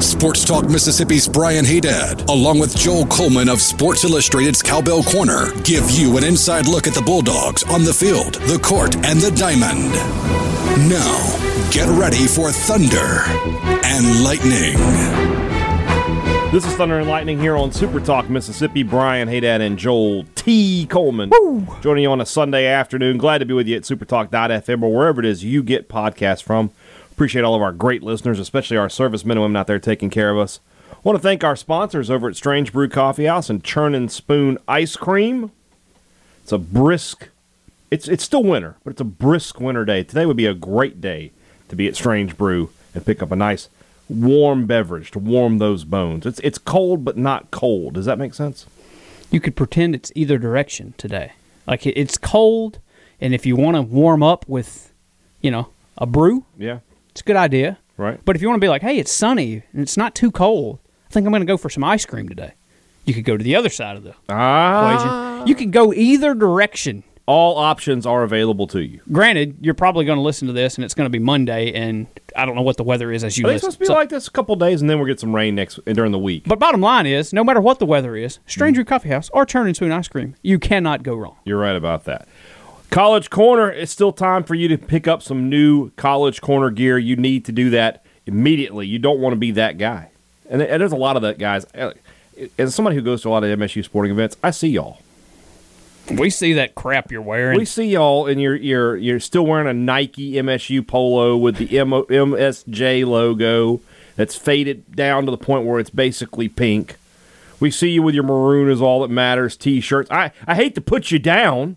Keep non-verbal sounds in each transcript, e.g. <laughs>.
Sports Talk Mississippi's Brian Haydad, along with Joel Coleman of Sports Illustrated's Cowbell Corner, give you an inside look at the Bulldogs on the field, the court, and the diamond. Now, get ready for Thunder and Lightning. This is Thunder and Lightning here on Super Talk Mississippi. Brian Haydad and Joel T. Coleman joining you on a Sunday afternoon. Glad to be with you at supertalk.fm or wherever it is you get podcasts from. Appreciate all of our great listeners, especially our servicemen and women out there taking care of us. Want to thank our sponsors over at Strange Brew Coffee House and Churn and Spoon Ice Cream. It's a brisk, it's it's still winter, but it's a brisk winter day. Today would be a great day to be at Strange Brew and pick up a nice warm beverage to warm those bones. It's it's cold but not cold. Does that make sense? You could pretend it's either direction today. Like it's cold, and if you want to warm up with, you know, a brew, Yeah. It's a good idea. Right. But if you want to be like, hey, it's sunny and it's not too cold, I think I'm going to go for some ice cream today. You could go to the other side of the Ah. equation. You could go either direction. All options are available to you. Granted, you're probably going to listen to this, and it's going to be Monday, and I don't know what the weather is as you think it's supposed to be So- like this a couple days, and then we'll get some rain next during the week. but bottom line is, no matter what the weather is, Stranger Mm. Coffee House or Churn and Spoon Ice Cream, you cannot go wrong. You're right about that. College Corner, it's still time for you to pick up some new College Corner gear. You need to do that immediately. You don't want to be that guy. And, there's a lot of that guys. Uh, as somebody who goes to a lot of MSU sporting events, I see y'all. We see that crap you're wearing. We see y'all, and you're you're you're still wearing a Nike MSU polo with the M- MSJ logo that's faded down to the point where it's basically pink. We see you with your maroon is all that matters t-shirts. I I hate to put you down.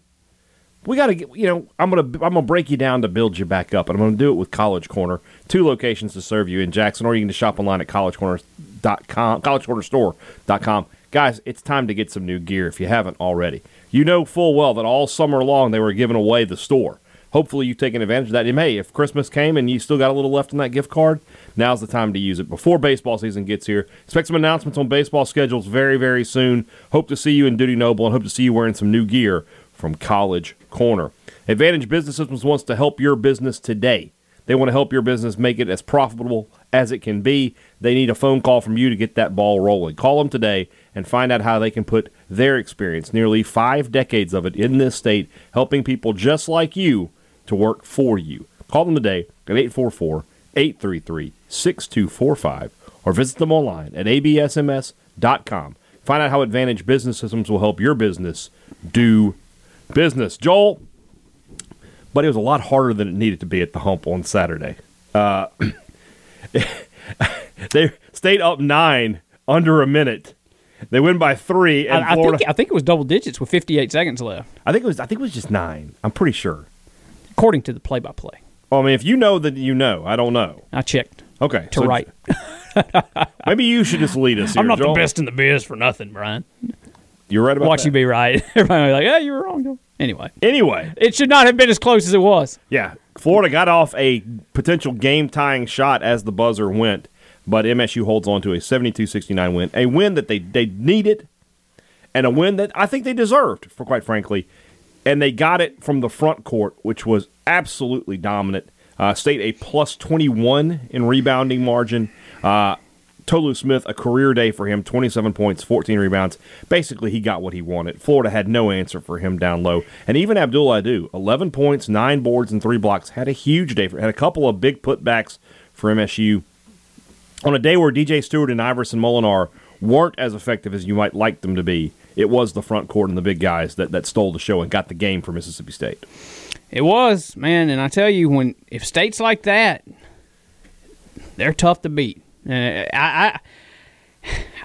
We got to get you know I'm gonna I'm gonna break you down to build you back up, and I'm gonna do it with College Corner. Two locations to serve you in Jackson, or you can shop online at collegecorner.com, collegecornerstore.com. Guys, it's time to get some new gear if you haven't already. You know full well that all summer long they were giving away the store. Hopefully you've taken advantage of that. And hey, if Christmas came and you still got a little left in that gift card, now's the time to use it before baseball season gets here. Expect some announcements on baseball schedules very, very soon. Hope to see you in Dudy Noble and hope to see you wearing some new gear from College Corner. Advantage Business Systems wants to help your business today. They want to help your business make it as profitable as it can be. They need a phone call from you to get that ball rolling. Call them today and find out how they can put their experience, nearly five decades of it in this state, helping people just like you to work for you. Call them today at 844 833 6245 or visit them online at absms.com. Find out how Advantage Business Systems will help your business do business. Joel, but it was a lot harder than it needed to be at the hump on Saturday. Uh, <laughs> they stayed up nine under a minute. They win by three, and I, I Florida. think I think it was double digits with 58 seconds left, I think it was. I think it was just nine. I'm pretty sure. according to the play-by-play. Well, I mean, if you know that you know, I don't know. I checked Okay, to so right. <laughs> Maybe you should just lead us <laughs> here. I'm not Joel. the best in the biz for nothing, Brian. You're right about Watch that. you be right. <laughs> Everybody be like, "Yeah, you were wrong." Anyway, Anyway, it should not have been as close as it was. yeah, Florida got off a potential game-tying shot as the buzzer went, but MSU holds on to a 72-69 win, a win that they they needed, and a win that I think they deserved, for quite frankly. And they got it from the front court, which was absolutely dominant. Uh, State a plus 21 in rebounding margin. Uh, Tolu Smith, a career day for him, 27 points, 14 rebounds. Basically, he got what he wanted. Florida had no answer for him down low. And even Abdul Ado, 11 points, 9 boards, and 3 blocks, had a huge day. For, had a couple of big putbacks for MSU. On a day where DJ Stewart and Iverson Molinar weren't as effective as you might like them to be, it was the front court and the big guys that, that stole the show and got the game for Mississippi State. It was, man, and I tell you, when if states like that, they're tough to beat. Uh, I, I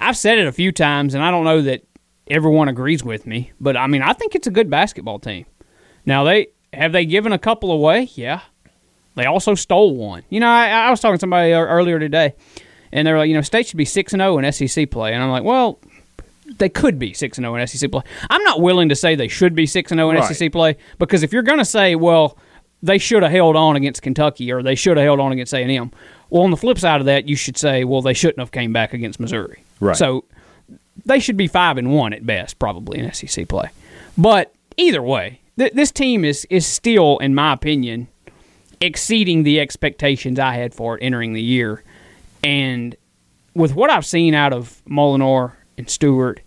I've said it a few times, and I don't know that everyone agrees with me, but I mean, I think it's a good basketball team. Now they have they given a couple away, yeah. They also stole one. You know, I, I was talking to somebody earlier today, and they're like, you know, state should be six and zero in SEC play, and I'm like, well, they could be six and zero in SEC play. I'm not willing to say they should be six and zero in Right. SEC play because if you're going to say, well, they should have held on against Kentucky or they should have held on against A and M, well, on the flip side of that, you should say, well, they shouldn't have came back against Missouri. Right. So they should be five and one at best, probably in SEC play. But either way, th- this team is is still, in my opinion, exceeding the expectations I had for it entering the year. And with what I've seen out of Molinar and Stewart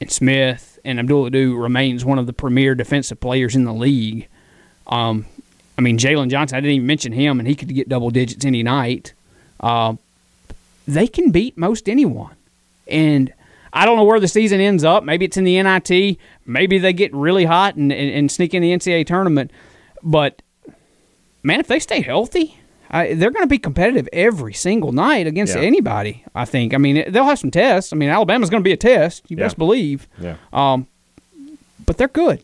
and Smith and Abdul Ado remains one of the premier defensive players in the league. Um, I mean, Jalen Johnson, I didn't even mention him, and he could get double digits any night. Uh, they can beat most anyone. And I don't know where the season ends up. Maybe it's in the NIT. Maybe they get really hot and, and, and sneak in the NCAA tournament. But, man, if they stay healthy, I, they're going to be competitive every single night against Yeah. anybody, I think. I mean, they'll have some tests. I mean, Alabama's going to be a test. You Yeah. best believe. Yeah. Um, but they're good.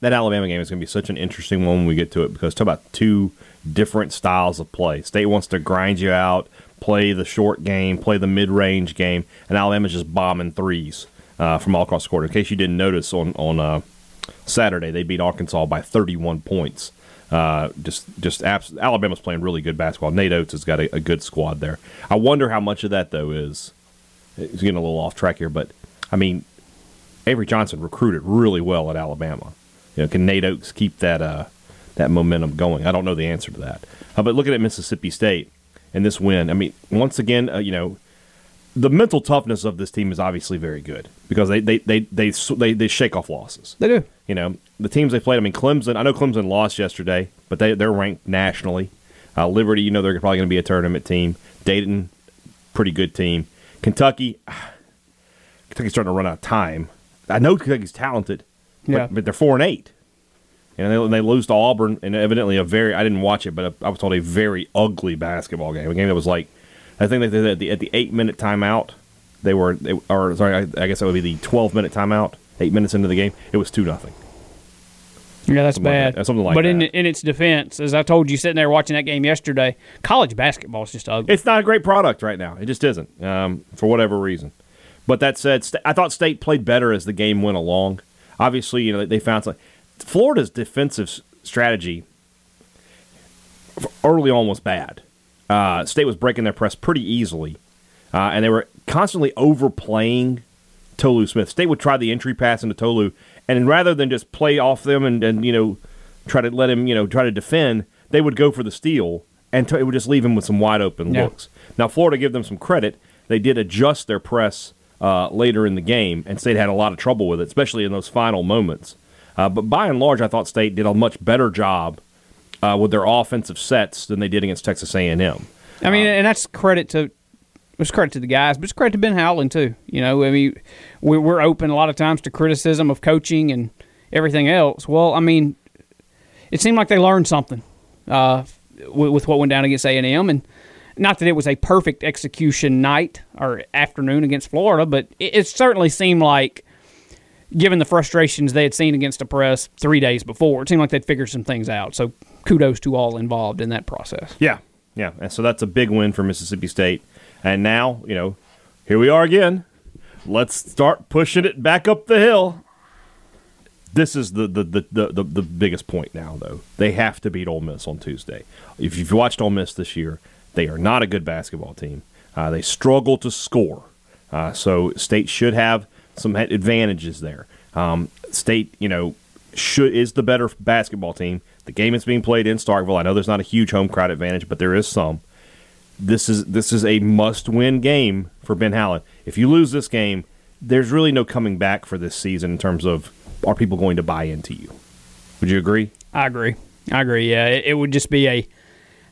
That Alabama game is going to be such an interesting one when we get to it because talk about two different styles of play. State wants to grind you out, play the short game, play the mid range game, and Alabama's just bombing threes uh, from all across the court. In case you didn't notice, on on uh, Saturday they beat Arkansas by 31 points. Uh, just just abs- Alabama's playing really good basketball. Nate Oats has got a, a good squad there. I wonder how much of that though is. It's getting a little off track here, but I mean, Avery Johnson recruited really well at Alabama. You know, can Nate Oats keep that uh, that momentum going? I don't know the answer to that. Uh, but looking at Mississippi State and this win, I mean, once again, uh, you know, the mental toughness of this team is obviously very good because they they they they they, they shake off losses. They do. You know, the teams they played. I mean, Clemson. I know Clemson lost yesterday, but they they're ranked nationally. Uh, Liberty, you know, they're probably going to be a tournament team. Dayton, pretty good team. Kentucky, <sighs> Kentucky's starting to run out of time. I know Kentucky's talented, Yeah. but they're four and eight. And they, they lose to Auburn, and evidently a very I didn't watch it, but I was told a very ugly basketball game. A game that was like, I think they at the at the eight minute timeout. They were, they, or sorry, I, I guess that would be the twelve minute timeout. Eight minutes into the game, it was two nothing. Yeah, that's Something like bad. that. Something like but in that. in its defense, as I told you, sitting there watching that game yesterday, college basketball is just ugly. It's not a great product right now. It just isn't, um, for whatever reason. But that said, I thought State played better as the game went along. Obviously, you know they found some. Florida's defensive strategy early on was bad. Uh, State was breaking their press pretty easily, uh, and they were constantly overplaying Tolu Smith. State would try the entry pass into Tolu, and rather than just play off them and, and you know try to let him you know try to defend, they would go for the steal, and t- it would just leave him with some wide open Yeah. looks. Now Florida give them some credit; they did adjust their press uh, later in the game, and State had a lot of trouble with it, especially in those final moments. Uh, but by and large, I thought State did a much better job uh, with their offensive sets than they did against Texas A&M. I mean, and that's credit to it's credit to the guys, but it's credit to Ben Howland too. You know, I mean, we- we're open a lot of times to criticism of coaching and everything else. Well, I mean, it seemed like they learned something uh, with, with what went down against A and M, and not that it was a perfect execution night or afternoon against Florida, but it, it certainly seemed like. Given the frustrations they had seen against the press three days before, it seemed like they'd figured some things out. So kudos to all involved in that process. Yeah, yeah, and so that's a big win for Mississippi State. And now, you know, here we are again. Let's start pushing it back up the hill. This is the the, the, the, the, the biggest point now, though. They have to beat Ole Miss on Tuesday. If you've watched Ole Miss this year, they are not a good basketball team. Uh, they struggle to score. Uh, so State should have some advantages there. Um, State, you know, should is the better basketball team. The game is being played in Starkville. I know there's not a huge home crowd advantage, but there is some. This is this is a must-win game for Ben Howland. If you lose this game, there's really no coming back for this season in terms of are people going to buy into you. Would you agree? I agree. I agree. Yeah, it, it would just be a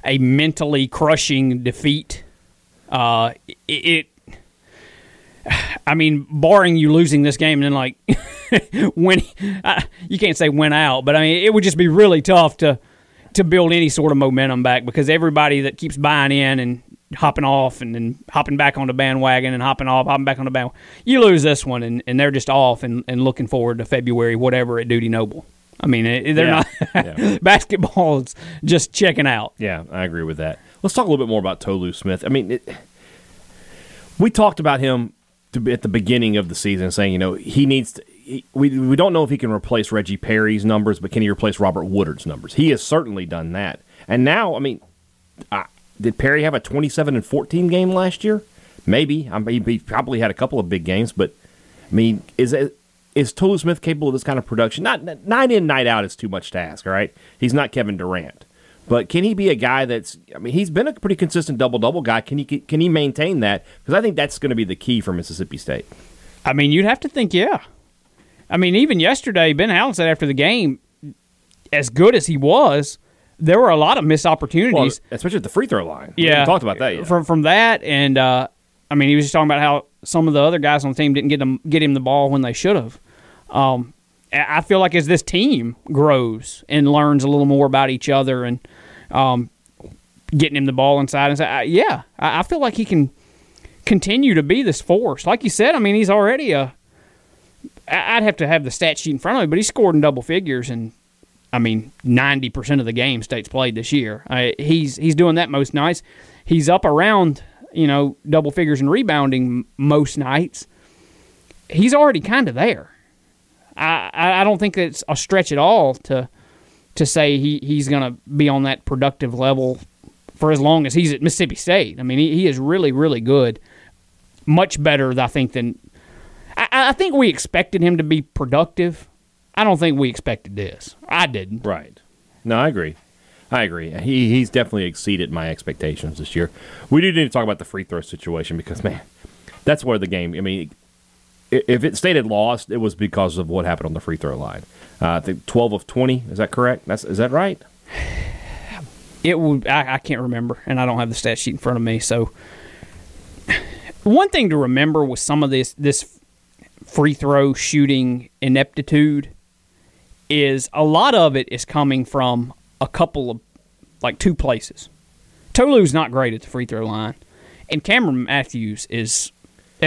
a mentally crushing defeat. Uh, it. I mean, barring you losing this game and then like <laughs> when uh, you can't say win out, but I mean, it would just be really tough to to build any sort of momentum back because everybody that keeps buying in and hopping off and then hopping back on the bandwagon and hopping off, hopping back on the bandwagon, you lose this one and, and they're just off and, and looking forward to February, whatever at Dudy Noble. I mean, they're Yeah. not Yeah. <laughs> basketball is just checking out. Yeah, I agree with that. Let's talk a little bit more about Tolu Smith. I mean, it, we talked about him to be at the beginning of the season saying, you know, he needs to. He, we, we don't know if he can replace Reggie Perry's numbers, but can he replace Robert Woodard's numbers? He has certainly done that. And now, I mean, uh, did Perry have a 27 and 14 game last year? Maybe. I mean, he probably had a couple of big games, but I mean, is it, is Tolu Smith capable of this kind of production? Not night in, night out is too much to ask. All right, he's not Kevin Durant, but can he be a guy that's? I mean, he's been a pretty consistent double double guy. Can he can he maintain that? Because I think that's going to be the key for Mississippi State. I mean, you'd have to think, yeah. I mean, even yesterday, Ben Howland said after the game, as good as he was, there were a lot of missed opportunities, well, especially at the free throw line. Yeah, we talked about that yet. from from that, and uh, I mean, he was just talking about how some of the other guys on the team didn't get them get him the ball when they should have. Um, I feel like as this team grows and learns a little more about each other and um, getting him the ball inside and say, yeah, I feel like he can continue to be this force. Like you said, I mean, he's already a. I'd have to have the stat sheet in front of me, but he scored in double figures and. I mean, ninety percent of the games State's played this year. I, he's he's doing that most nights. He's up around you know double figures and rebounding most nights. He's already kind of there. I I don't think it's a stretch at all to to say he, he's going to be on that productive level for as long as he's at Mississippi State. I mean, he, he is really really good, much better I think than I, I think we expected him to be productive. I don't think we expected this. I didn't. Right. No, I agree. I agree. He he's definitely exceeded my expectations this year. We do need to talk about the free throw situation because man, that's where the game. I mean, if it stayed lost, it was because of what happened on the free throw line. Uh, I think twelve of twenty. Is that correct? That's is that right? It would. I, I can't remember, and I don't have the stat sheet in front of me. So, one thing to remember with some of this this free throw shooting ineptitude is a lot of it is coming from a couple of like two places. Tolu's not great at the free throw line, and Cameron Matthews is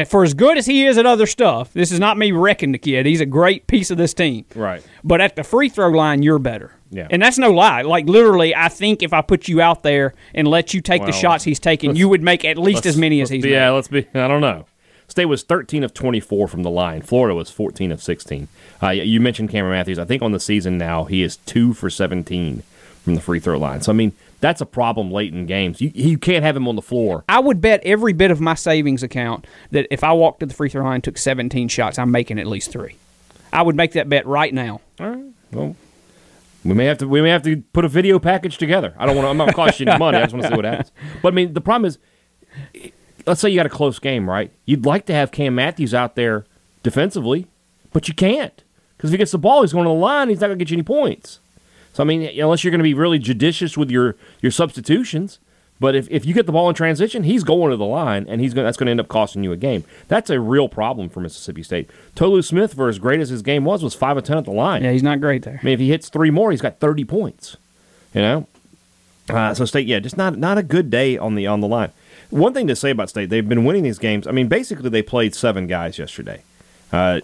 for as good as he is at other stuff. This is not me wrecking the kid. He's a great piece of this team. Right. But at the free throw line, you're better. Yeah. And that's no lie. Like literally, I think if I put you out there and let you take well, the shots he's taking, you would make at least as many as he's. Yeah, let's be. I don't know. State was 13 of 24 from the line. Florida was 14 of 16. Uh, you mentioned Cameron Matthews. I think on the season now he is two for 17 from the free throw line. So I mean that's a problem late in games. You you can't have him on the floor. I would bet every bit of my savings account that if I walked to the free throw line and took 17 shots, I'm making at least three. I would make that bet right now. All right. Well, we may have to we may have to put a video package together. I don't want to. I'm not costing you any money. I just want to see what happens. But I mean, the problem is let's say you got a close game, right? You'd like to have Cam Matthews out there defensively, but you can't because if he gets the ball, he's going to the line. He's not going to get you any points. So I mean, unless you're going to be really judicious with your your substitutions, but if, if you get the ball in transition, he's going to the line, and he's going, that's going to end up costing you a game. That's a real problem for Mississippi State. Tolu Smith, for as great as his game was, was five of ten at the line. Yeah, he's not great there. I mean, if he hits three more, he's got thirty points. You know, uh, so State, yeah, just not not a good day on the on the line. One thing to say about State, they've been winning these games. I mean, basically, they played seven guys yesterday. Uh,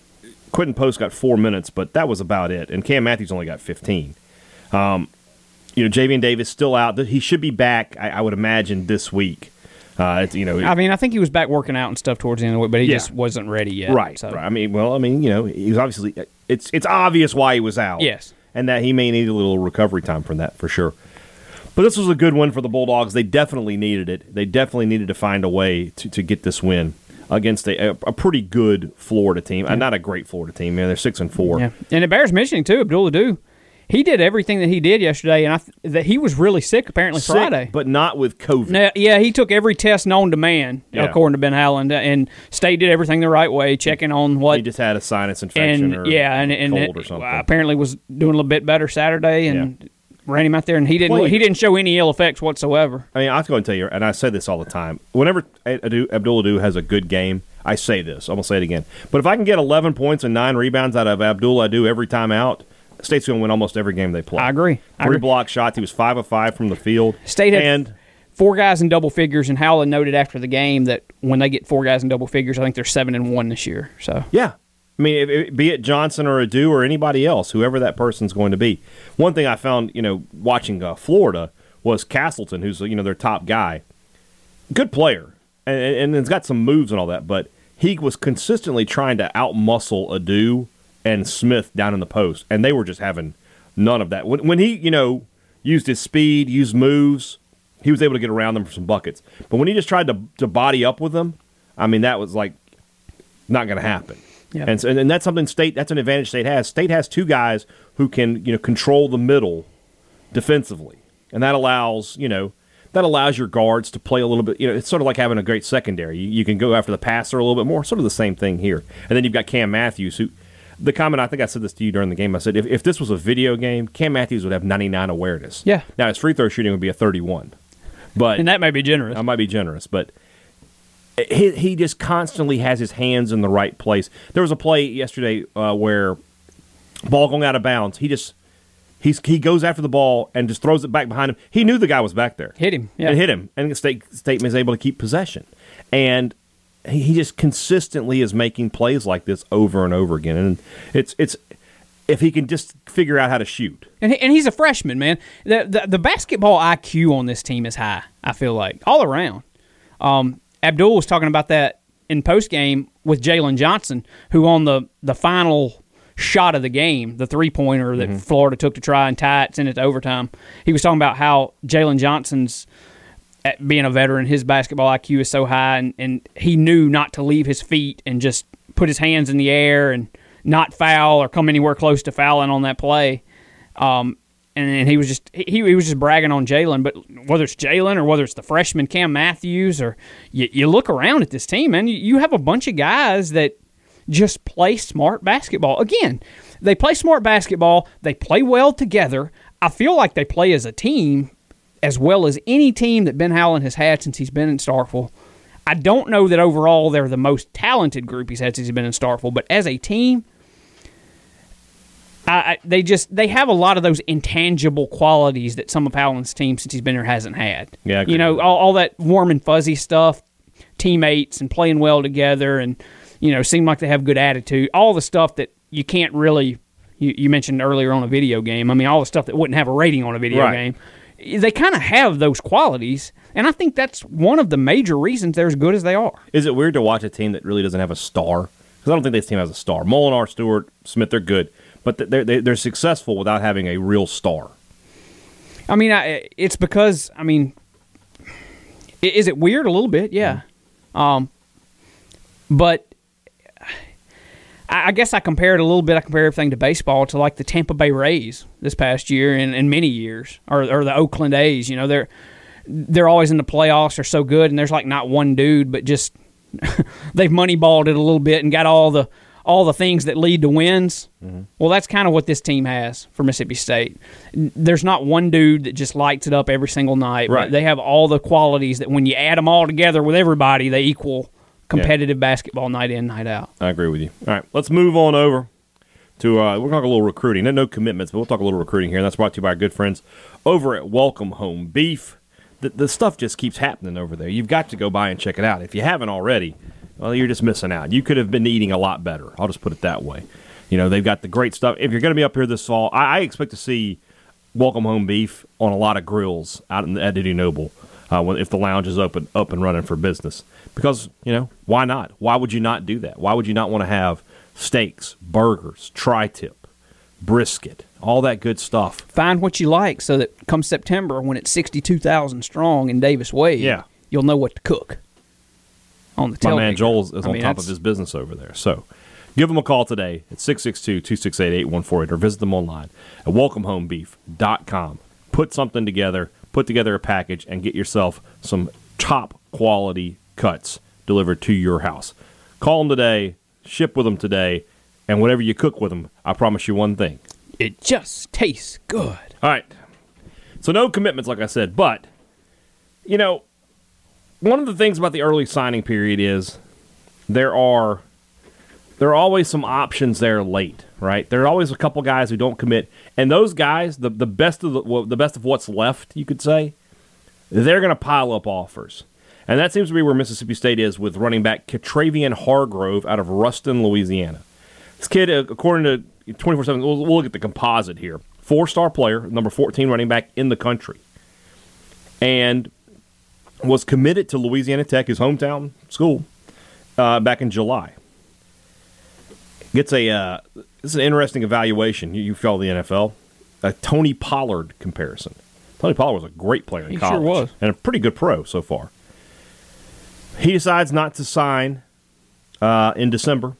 Quinten Post got four minutes, but that was about it. And Cam Matthews only got 15. Um, you know, Javian Davis still out. He should be back, I, I would imagine, this week. Uh, you know, I mean, I think he was back working out and stuff towards the end of the week, but he Yeah. just wasn't ready yet. right, So. right. I mean, well, I mean, you know, he was obviously it's it's obvious why he was out. Yes. and that he may need a little recovery time from that for sure. But this was a good win for the Bulldogs. They definitely needed it. They definitely needed to find a way to, to get this win against a, a, pretty good Florida team. Uh, not a great Florida team. Man, they're six and four. Yeah, and it bears mentioning too, Abdul Ado. He did everything that he did yesterday, and I th- that he was really sick apparently Sick, Friday. but not with COVID. Now, yeah, he took every test known to man, Yeah. according to Ben Howland, and State did everything the right way, checking on what he just had a sinus infection and or yeah, and and cold or something. apparently was doing a little bit better Saturday, and ran him out there, and he didn't Well, he didn't show any ill effects whatsoever. I mean, I going to tell you, and I say this all the time. Whenever Abdul Ado has a good game, I say this. I'm going to say it again. But if I can get 11 points and nine rebounds out of Abdul Ado every time out, State's going to win almost every game they play. I agree. I Three agree. block shots. He was five of five from the field. State had and four guys in double figures, and Howland noted after the game that when they get four guys in double figures, I think they're seven and one this year. So Yeah. I mean, be it Johnson or Ado or anybody else, whoever that person's going to be. One thing I found, you know, watching uh, Florida was Castleton, who's you know their top guy. Good player, and, and has got some moves and all that, but he was consistently trying to outmuscle Ado and Smith down in the post, and they were just having none of that. When, when he, you know, used his speed, used moves, he was able to get around them for some buckets. But when he just tried to to body up with them, I mean, that was like not going to happen. Yeah. And, so, and that's something state that's an advantage state has. State has two guys who can you know control the middle defensively, and that allows you know that allows your guards to play a little bit. You know, it's sort of like having a great secondary. You, you can go after the passer a little bit more. Sort of the same thing here. And then you've got Cam Matthews who. The comment I think I said this to you during the game. I said if, if this was a video game, Cam Matthews would have 99 awareness. Yeah. Now his free throw shooting would be a 31, but And that might be generous. I might be generous, but he, he just constantly has his hands in the right place. There was a play yesterday uh, where ball going out of bounds. He just he's he goes after the ball and just throws it back behind him. He knew the guy was back there. Hit him, yeah. And hit him. And the state statement is able to keep possession. And he, just consistently is making plays like this over and over again. And it's it's if he can just figure out how to shoot. And, he, and he's a freshman, man. The, the the basketball IQ on this team is high. I feel like all around. Um, Abdul was talking about that in post game with Jalen Johnson, who on the the final shot of the game, the three pointer that Florida took to try and tie it, send it to overtime. He was talking about how Jalen Johnson's being a veteran, his basketball IQ is so high, and, and he knew not to leave his feet and just put his hands in the air and not foul or come anywhere close to fouling on that play. Um, and, and he was just he, he was just bragging on Jalen, but whether it's Jalen or whether it's the freshman Cam Matthews or you, you look around at this team, and you, you have a bunch of guys that just play smart basketball. Again, they play smart basketball. They play well together. I feel like they play as a team as well as any team that Ben Howland has had since he's been in Starkville. I don't know that overall they're the most talented group he's had since he's been in Starkville, but as a team, I, I, they just they have a lot of those intangible qualities that some of Howland's team since he's been here hasn't had. Yeah, you know all, all that warm and fuzzy stuff, teammates and playing well together, and you know seem like they have good attitude. All the stuff that you can't really. You, you mentioned earlier on a video game. I mean, all the stuff that wouldn't have a rating on a video Right. game. They kind of have those qualities, and I think that's one of the major reasons they're as good as they are. Is it weird to watch a team that really doesn't have a star? Because I don't think this team has a star. Molinar, Stewart, Smith, they're good, but they're they're, they're successful without having a real star. I mean, I, it's because I mean, is it weird a little bit? Yeah, um, but I, I guess I compare it a little bit. I compare everything to baseball to like the Tampa Bay Rays this past year and, and many years, or, or the Oakland A's. You know, they're they're always in the playoffs. They're so good, and there's like not one dude, but just <laughs> they've moneyballed it a little bit and got all the all the things that lead to wins. Mm-hmm. Well, that's kind of what this team has for Mississippi State. There's not one dude that just lights it up every single night. Right. They have all the qualities that when you add them all together with everybody, they equal competitive basketball night in, night out. I agree with you. All right, let's move on over to uh, we're talk a little recruiting. No, no commitments, but we'll talk a little recruiting here, and that's brought to you by our good friends over at Welcome Home Beef. The, the stuff just keeps happening over there. You've got to go by and check it out. If you haven't already, well, you're just missing out. You could have been eating a lot better. I'll just put it that way. You know, they've got the great stuff. If you're going to be up here this fall, I, I expect to see Welcome Home Beef on a lot of grills out in, at Dudy Noble uh, when, if the lounge is open up and running for business. Because you know, why not? Why would you not do that? Why would you not want to have steaks, burgers, tri-tip, brisket, all that good stuff? Find what you like so that come September, when it's 62,000 strong in Davis Wade, Yeah. you'll know what to cook on the My man Joel is, is I on mean, top of his business over there. So give him a call today at 662-268-8148 or visit them online at welcomehomebeef.com. Put something together, put together a package, and get yourself some top quality cuts delivered to your house. Call them today, ship with them today, and whatever you cook with them, I promise you one thing. It just tastes good. All right. So no commitments, like I said, but you know, one of the things about the early signing period is there are there are always some options there late, right? There are always a couple guys who don't commit, and those guys, the the best of the, well, the best of what's left, you could say, they're going to pile up offers. And that seems to be where Mississippi State is with running back Katravian Hargrove out of Ruston, Louisiana. This kid, uh, according to 24 7, we'll, look at the composite here. Four star player, number 14 running back in the country. And was committed to Louisiana Tech, his hometown school, uh, back in July. Gets a uh, this is an interesting evaluation. You, you follow the NFL, a Tony Pollard comparison. Tony Pollard was a great player in college. He sure was. and a pretty good pro so far. He decides not to sign uh, in December.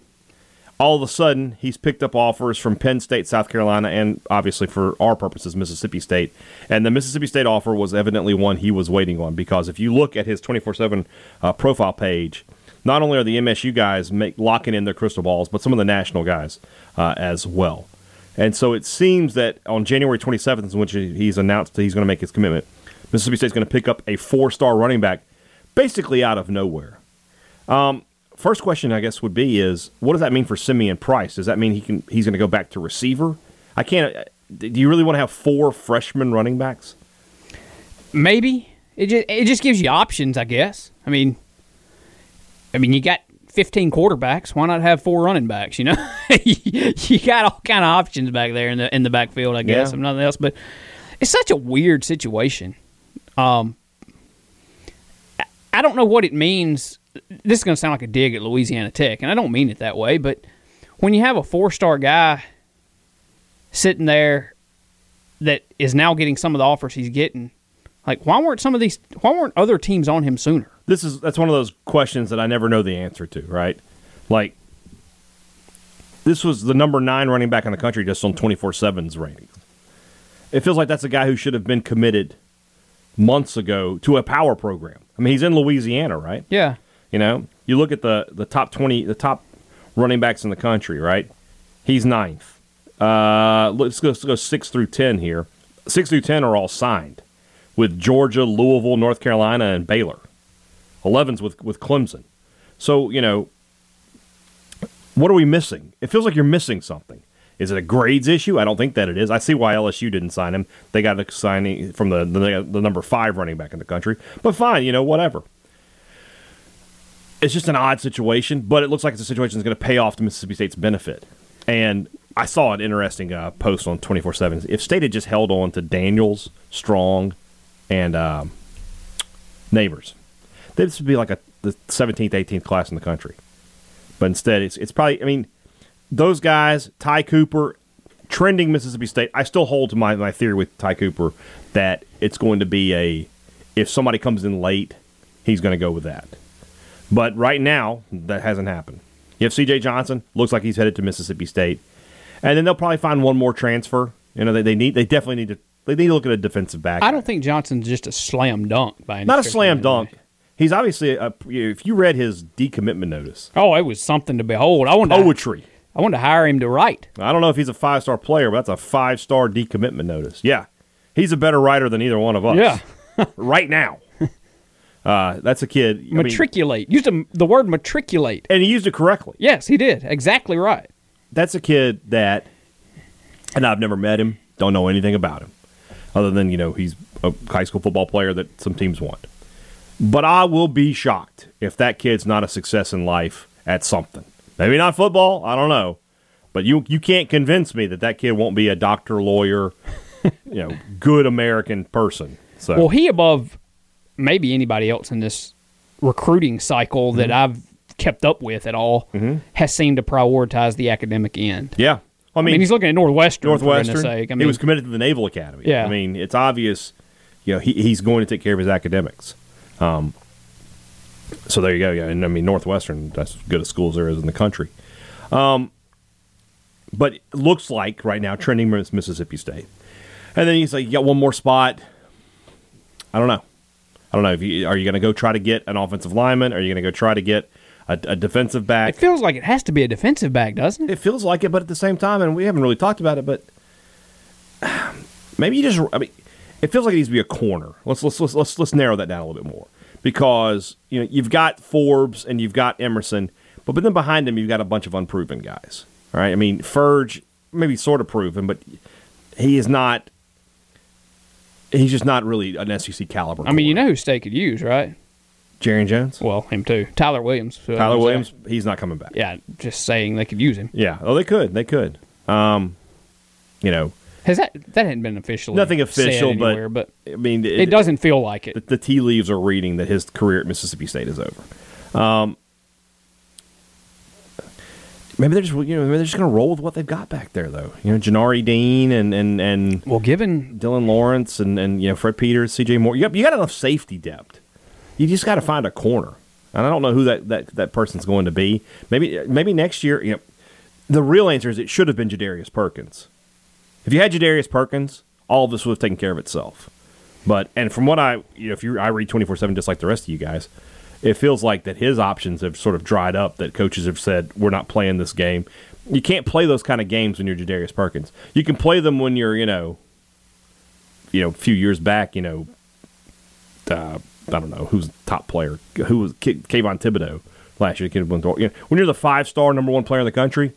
All of a sudden, he's picked up offers from Penn State, South Carolina, and obviously for our purposes, Mississippi State. And the Mississippi State offer was evidently one he was waiting on because if you look at his 24 uh, 7 profile page, not only are the MSU guys make, locking in their crystal balls, but some of the national guys uh, as well. And so it seems that on January 27th, in which he's announced that he's going to make his commitment, Mississippi State's going to pick up a four star running back basically out of nowhere. Um, first question, I guess, would be is what does that mean for Simeon Price? Does that mean he can he's going to go back to receiver? I can't. uh, Do you really want to have four freshman running backs? Maybe it just it just gives you options, I guess. I mean, I mean, you got 15 quarterbacks. Why not have four running backs? You know, <laughs> you got all kind of options back there in the in the backfield. I guess, Yeah. if nothing else. But it's such a weird situation. Um, I- don't know what it means. This is going to sound like a dig at Louisiana Tech, and I don't mean it that way. But when you have a four star guy sitting there that is now getting some of the offers he's getting, like why weren't some of these why weren't other teams on him sooner? This is that's one of those questions that I never know the answer to. Right, like this was the number nine running back in the country just on 24-7's ratings. It feels like that's a guy who should have been committed months ago to a power program. I mean, he's in Louisiana, right? Yeah. You know, you look at the the top twenty, the top running backs in the country, right? He's ninth. Uh, let's go, let's go six through ten here. Six through ten are all signed with Georgia, Louisville, North Carolina, and Baylor. 11's with with Clemson. So you know, what are we missing? It feels like you're missing something. Is it a grades issue? I don't think that it is. I see why LSU didn't sign him. They got a signing from the, the the number five running back in the country. But fine, you know, whatever it's just an odd situation, but it looks like it's a situation that's going to pay off to Mississippi State's benefit. And I saw an interesting uh, post on 24 7. If State had just held on to Daniels, Strong, and um, Neighbors, this would be like a the 17th, 18th class in the country. But instead, it's, it's probably, I mean, those guys, Ty Cooper, trending Mississippi State, I still hold to my, my theory with Ty Cooper that it's going to be a, if somebody comes in late, he's going to go with that. But right now, that hasn't happened. You have C.J. Johnson, looks like he's headed to Mississippi State, and then they'll probably find one more transfer. You know, they, they need, they definitely need to, they need to look at a defensive back. I don't think Johnson's just a slam dunk by any not a slam dunk. He's obviously, a, if you read his decommitment notice, Oh, it was something to behold. I wanted to, poetry. I wanted to hire him to write. I don't know if he's a five star player, but that's a five star decommitment notice. Yeah, he's a better writer than either one of us. Yeah. <laughs> right now. Uh, that's a kid. I mean, Matriculate. Used a, the word matriculate. and he used it correctly. Yes, he did. Exactly right. that's a kid that, and I've never met him, don't know anything about him, other than you know he's a high school football player that some teams want. But I will be shocked if that kid's not a success in life at something. Maybe not football. I don't know, but you you can't convince me that that kid won't be a doctor, lawyer, <laughs> you know, good American person. So Well, he above maybe anybody else in this recruiting cycle that Mm-hmm. I've kept up with at all has seemed to prioritize the academic end. yeah, I I mean, he's looking at Northwestern. Northwestern. I mean he was committed to the Naval Academy. Yeah. I mean, it's obvious. You know, he, he's going to take care of his academics. Um, so there you go. Yeah, and I mean, Northwestern. That's as good a school as there is in the country. Um, but it looks like right now trending is Mississippi State, and then he's like, "You got one more spot." I don't know. I don't know. If you, are you going to go try to get an offensive lineman? Are you going to go try to get a, a defensive back? it feels like it has to be a defensive back, doesn't it? It feels like it, but at the same time, and we haven't really talked about it, but <sighs> maybe you just. I mean, it feels like it needs to be a corner. Let's let's let's let's, let's narrow that down a little bit more because you know you've got Forbes and you've got Emerson, but but then behind them you've got a bunch of unproven guys. All right, I mean Ferge maybe sort of proven, but he is not. He's just not really an SEC caliber. I mean, you know who State could use, right? Jerry Jones, Well, him too. Tyler Williams. Tyler Williams, saying. he's not coming back. Yeah, just saying they could use him. Yeah. Oh, they could. They could. Um, you know, Has that that hadn't been officially nothing official, but, anywhere, but I mean, it doesn't feel like it. the, the tea leaves are reading that his career at Mississippi State is over. Um, maybe they're just you know maybe they're just going to roll with what they've got back there though. You know, Janari Dean and and and Well, given Dylan Lawrence and and you know Fred Peters, C.J. Moore. You got, you got enough safety depth. You just got to find a corner, and I don't know who that, that that person's going to be. Maybe maybe next year. You know, the real answer is it should have been Jadarius Perkins. If you had Jadarius Perkins, all of this would have taken care of itself. But and from what I you know, if you I read twenty four seven just like the rest of you guys, it feels like that his options have sort of dried up. That coaches have said we're not playing this game. You can't play those kind of games when you're Jadarius Perkins. You can play them when you're you know, you know, a few years back. You know, uh, I don't know who's top player. Who was K- Kayvon Thibodeaux last year? You know, when you're the five star number one player in the country,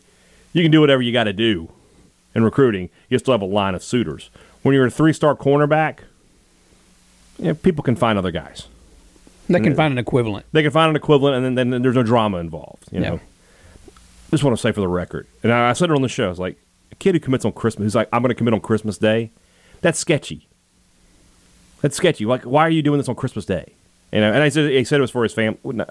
you can do whatever you got to do in recruiting. You still have a line of suitors. When you're a three star cornerback, you know, people can find other guys. they can find an equivalent. They can find an equivalent, and then, then there's no drama involved. You know, Yeah. just want to say for the record, and I, I said it on the show. It's like a kid who commits on Christmas. Who's like, I'm going to commit on Christmas Day. That's sketchy. That's sketchy. Like, why are you doing this on Christmas Day? You know, and I said he said it was for his family. No,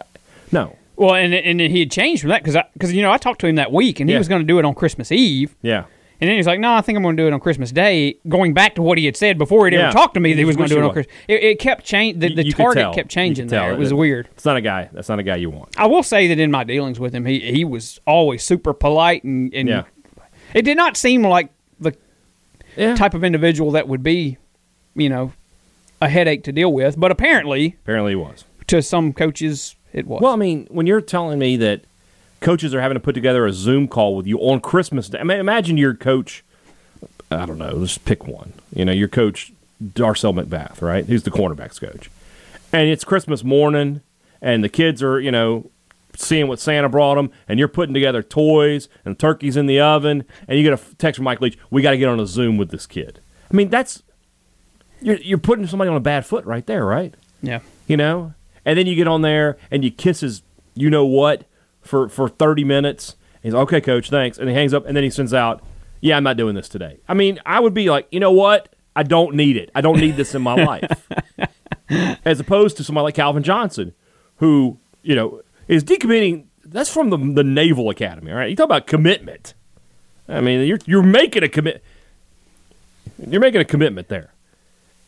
no. Well, and and he had changed from that because because you know I talked to him that week and he Yeah. was going to do it on Christmas Eve. yeah. And then he's like, "No, I think I'm going to do it on Christmas Day." Going back to what he had said before he'd Yeah. ever talked to me that he was going to do it on Christmas. It, it kept changing. The, the you target kept changing there. It was weird. It's not a guy. That's not a guy you want. I will say that in my dealings with him, he he was always super polite and, and Yeah. it did not seem like the Yeah. type of individual that would be, you know, a headache to deal with. But apparently, Apparently, he was. to some coaches, it was. Well, I mean, when you're telling me that coaches are having to put together a Zoom call with you on Christmas Day, I mean, imagine your coach. I don't know. Let's pick one. You know, your coach Darcel McBath, right? Who's the cornerbacks coach, and it's Christmas morning, and the kids are, you know, seeing what Santa brought them, and you're putting together toys and turkeys in the oven, and you get a text from Mike Leach. We got to get on a Zoom with this kid. I mean, that's you're you're putting somebody on a bad foot right there, right? yeah. you know and then you get on there and you kiss his you know what for for 30 minutes. He's like, okay coach thanks. And he hangs up and then he sends out yeah i'm not doing this today. I mean i would be like you know what? I don't need it. I don't need this in my <laughs> life. As opposed to somebody like calvin johnson who you know is decommitting. That's from the, the naval academy all right? You talk about commitment. I mean you're, you're making a commit you're making a commitment there.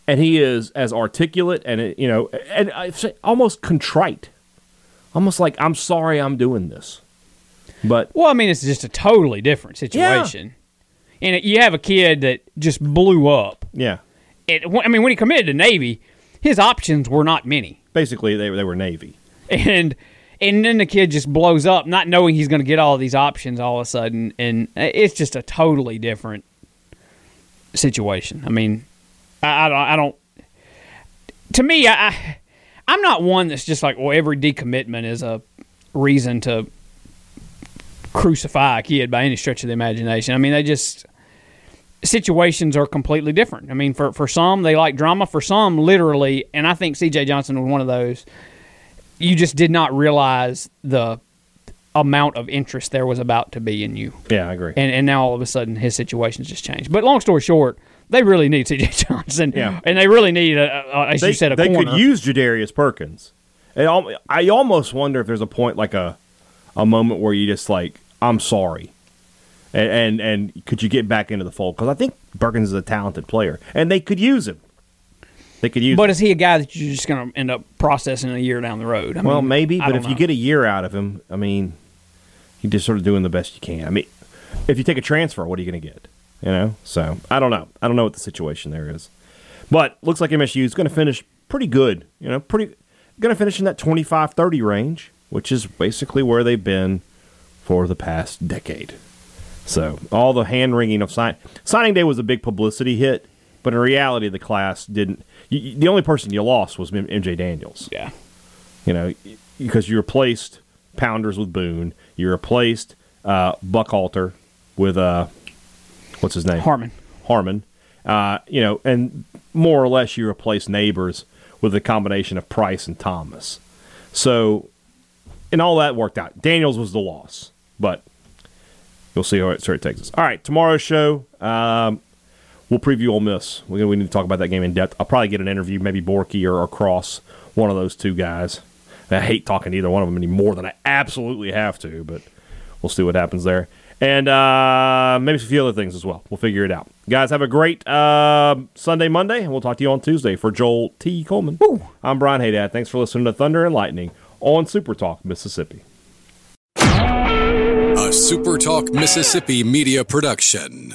And he is as articulate and uh, you know and I say almost contrite almost like i'm sorry i'm doing this but Well, I mean, it's just a totally different situation. And you have a kid that just blew up. yeah It, I mean, when he committed to Navy, his options were not many. basically they, were- they were navy And and then the kid just blows up, not knowing he's going to get all these options all of a sudden, and uh, it's just a totally different situation. I mean, I, I don't. I don't to me, I, I I'm not one that's just like, well, every decommitment is a reason to crucify a kid by any stretch of the imagination. I mean, they just situations are completely different. I mean, for for some they like drama, for some literally, and I think C.J. Johnson was one of those. You just did not realize the amount of interest there was about to be in you, yeah i agree and and now all of a sudden his situation's just changed. But long story short, they really need C.J. <laughs> Johnson, Yeah. and they really need, a, a, as they, you said, a they corner. could use jadarius perkins and i almost wonder if there's a point like a a moment where you just like i'm sorry and and, and could you get back into the fold because i think perkins is a talented player and they could use him they could use but is he a guy that you're just going to end up processing a year down the road? I Well, mean, maybe, I but if you get a year out of him, I mean, you're just sort of doing the best you can. I mean, if you take a transfer, what are you going to get? You know, so I don't know. I don't know what the situation there is, but looks like MSU is going to finish pretty good. You know, pretty going to finish in that 25-30 range, which is basically where they've been for the past decade. So all the hand wringing of sign signing day was a big publicity hit, but in reality, the class didn't. You, the only person you lost was MJ Daniels yeah. you know, because you replaced Pounders with Boone, you replaced uh, Buckhalter with uh, what's his name Harmon. Harmon, uh, you know, and more or less you replace Neighbors with a combination of Price and Thomas. So, and all that worked out. Daniels was the loss, but you'll see how it, where it takes us. All right, tomorrow's show. Um, we'll preview Ole Miss. We, we need to talk about that game in depth. I'll probably get an interview, maybe Borky or, or Cross, one of those two guys. I hate talking to either one of them any more than I absolutely have to, but we'll see what happens there. And uh, maybe a few other things as well. We'll figure it out. Guys, have a great uh, Sunday, Monday, and we'll talk to you on Tuesday. For Joel T. Coleman, I'm Brian Haydad. Thanks for listening to Thunder and Lightning on Super Talk, Mississippi. A Super Talk Mississippi media production.